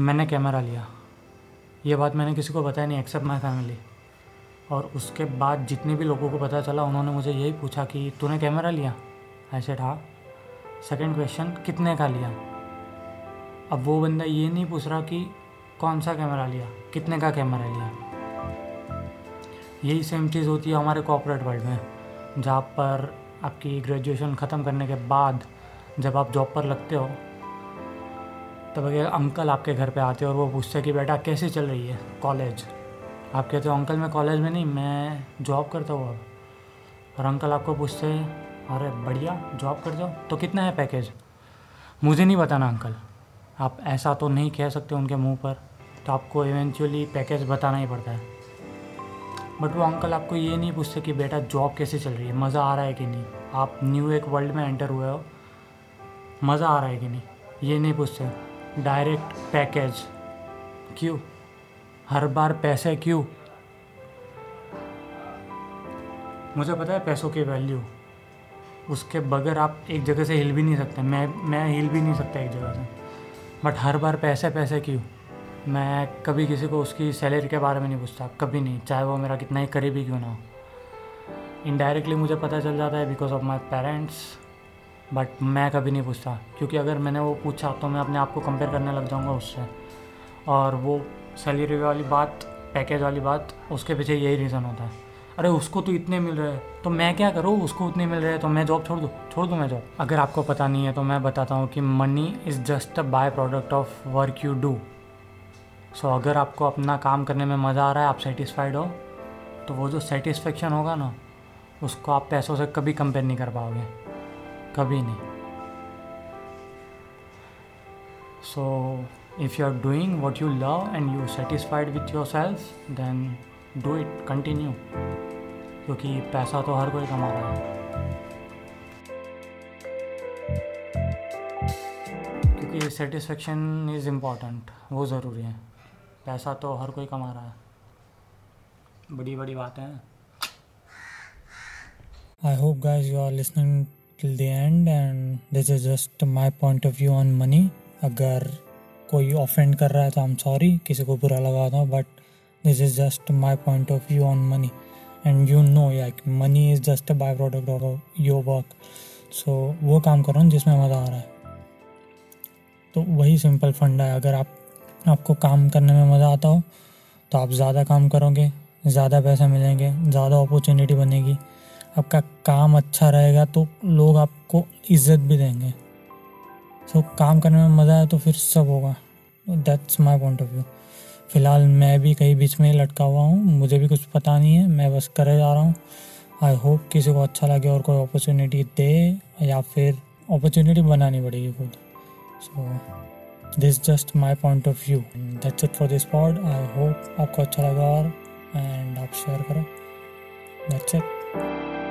मैंने कैमरा लिया। ये बात मैंने किसी को बताया नहीं एक्सेप्ट माई फैमिली और उसके बाद जितने भी लोगों को पता चला, उन्होंने मुझे यही पूछा कि, तूने कैमरा लिया? आई सेड हाँ। सेकेंड क्वेश्चन कितने का लिया? अब वो बंदा ये नहीं पूछ रहा कि, कौन सा कैमरा लिया? कितने का कैमरा लिया? यही सेम चीज़ होती है हमारे कॉपरेट वर्ल्ड में, जहाँ पर आपकी ग्रेजुएशन ख़त्म करने के बाद जब आप जॉब पर लगते हो तब अगर अंकल आपके घर पे आते और वो पूछते हैं कि बेटा कैसे चल रही है कॉलेज? आप कहते हो, अंकल, मैं कॉलेज में नहीं, मैं जॉब करता हूँ अब। और अंकल आपको पूछते हैं, अरे, बढ़िया, जॉब करते हो? तो कितना है पैकेज? मुझे नहीं बताना, अंकल। आप ऐसा तो नहीं कह सकते उनके मुँह पर तो आपको इवेंचुअली पैकेज बताना ही पड़ता है। बट वो अंकल आपको ये नहीं पूछते कि बेटा जॉब कैसे चल रही है, मज़ा आ रहा है कि नहीं? आप न्यू एक वर्ल्ड में एंटर हुए हो, मज़ा आ रहा है कि नहीं? ये नहीं पूछते। Direct package? क्यों? हर बार पैसे क्यों? मुझे पता है पैसों की वैल्यू उसके बगैर आप एक जगह से हिल भी नहीं सकते। मैं मैं हिल भी नहीं सकता एक जगह से। बट हर बार पैसे पैसे क्यों? मैं कभी किसी को उसकी सैलरी के बारे में नहीं पूछता। कभी नहीं। चाहे वो मेरा कितना ही करीबी क्यों ना हो। इनडायरेक्टली मुझे पता चल जाता है because of my parents but मैं कभी नहीं पूछता, क्योंकि अगर मैंने वो पूछा तो मैं अपने आप को कंपेयर करने लग जाऊँगा उससे। और वो सैलरी वाली बात पैकेज वाली बात, उसके पीछे यही रीज़न होता है। अरे, उसको तो इतने मिल रहे हैं। तो मैं क्या करूँ? उसको उतने मिल रहे हैं तो मैं जॉब छोड़ दूँ? छोड़ दूँ मैं जॉब अगर आपको पता नहीं है तो मैं बताता हूँ कि money is just a byproduct of work you do so अगर आपको अपना काम करने में मज़ा आ रहा है, आप सेटिस्फाइड हो तो वो जो सेटिस्फेक्शन होगा ना, उसको आप पैसों से कभी कंपेयर नहीं कर पाओगे। कभी नहीं। So if you are doing what you love and you satisfied with yourself then do it continue क्योंकि पैसा तो हर कोई कमा रहा है। क्योंकि सेटिस्फेक्शन इज़ इंपॉर्टेंट वो ज़रूरी है। पैसा तो हर कोई कमा रहा है। बड़ी बड़ी बातें हैं। I hope guys you are listening till the end and this is just my point of view on money. अगर कोई ऑफेंड कर रहा है तो आई एम सॉरी किसी को बुरा लगा था but this is just my point of view on money and you know यार money is just a byproduct of your work so वो काम कर जिसमें मज़ा आ रहा है। तो वही सिंपल फंडा है। अगर आप, आपको काम करने में मज़ा आता हो तो आप ज़्यादा काम करोगे, ज़्यादा पैसा मिलेंगे, ज़्यादा अपॉर्चुनिटी बनेगी। आपका काम अच्छा रहेगा तो लोग आपको इज़्ज़त भी देंगे। सो so, काम करने में मज़ा आए तो फिर सब होगा। That's my point of view फ़िलहाल मैं भी कहीं बीच में लटका हुआ हूँ मुझे भी कुछ पता नहीं है मैं बस करे जा रहा हूँ। आई होप किसी को अच्छा लगे और कोई अपॉर्चुनिटी दे या फिर अपॉर्चुनिटी बनानी पड़ेगी खुद। So this just my point of view that's it for this pod I hope आपको अच्छा लगा और एंड आप शेयर करो। That's it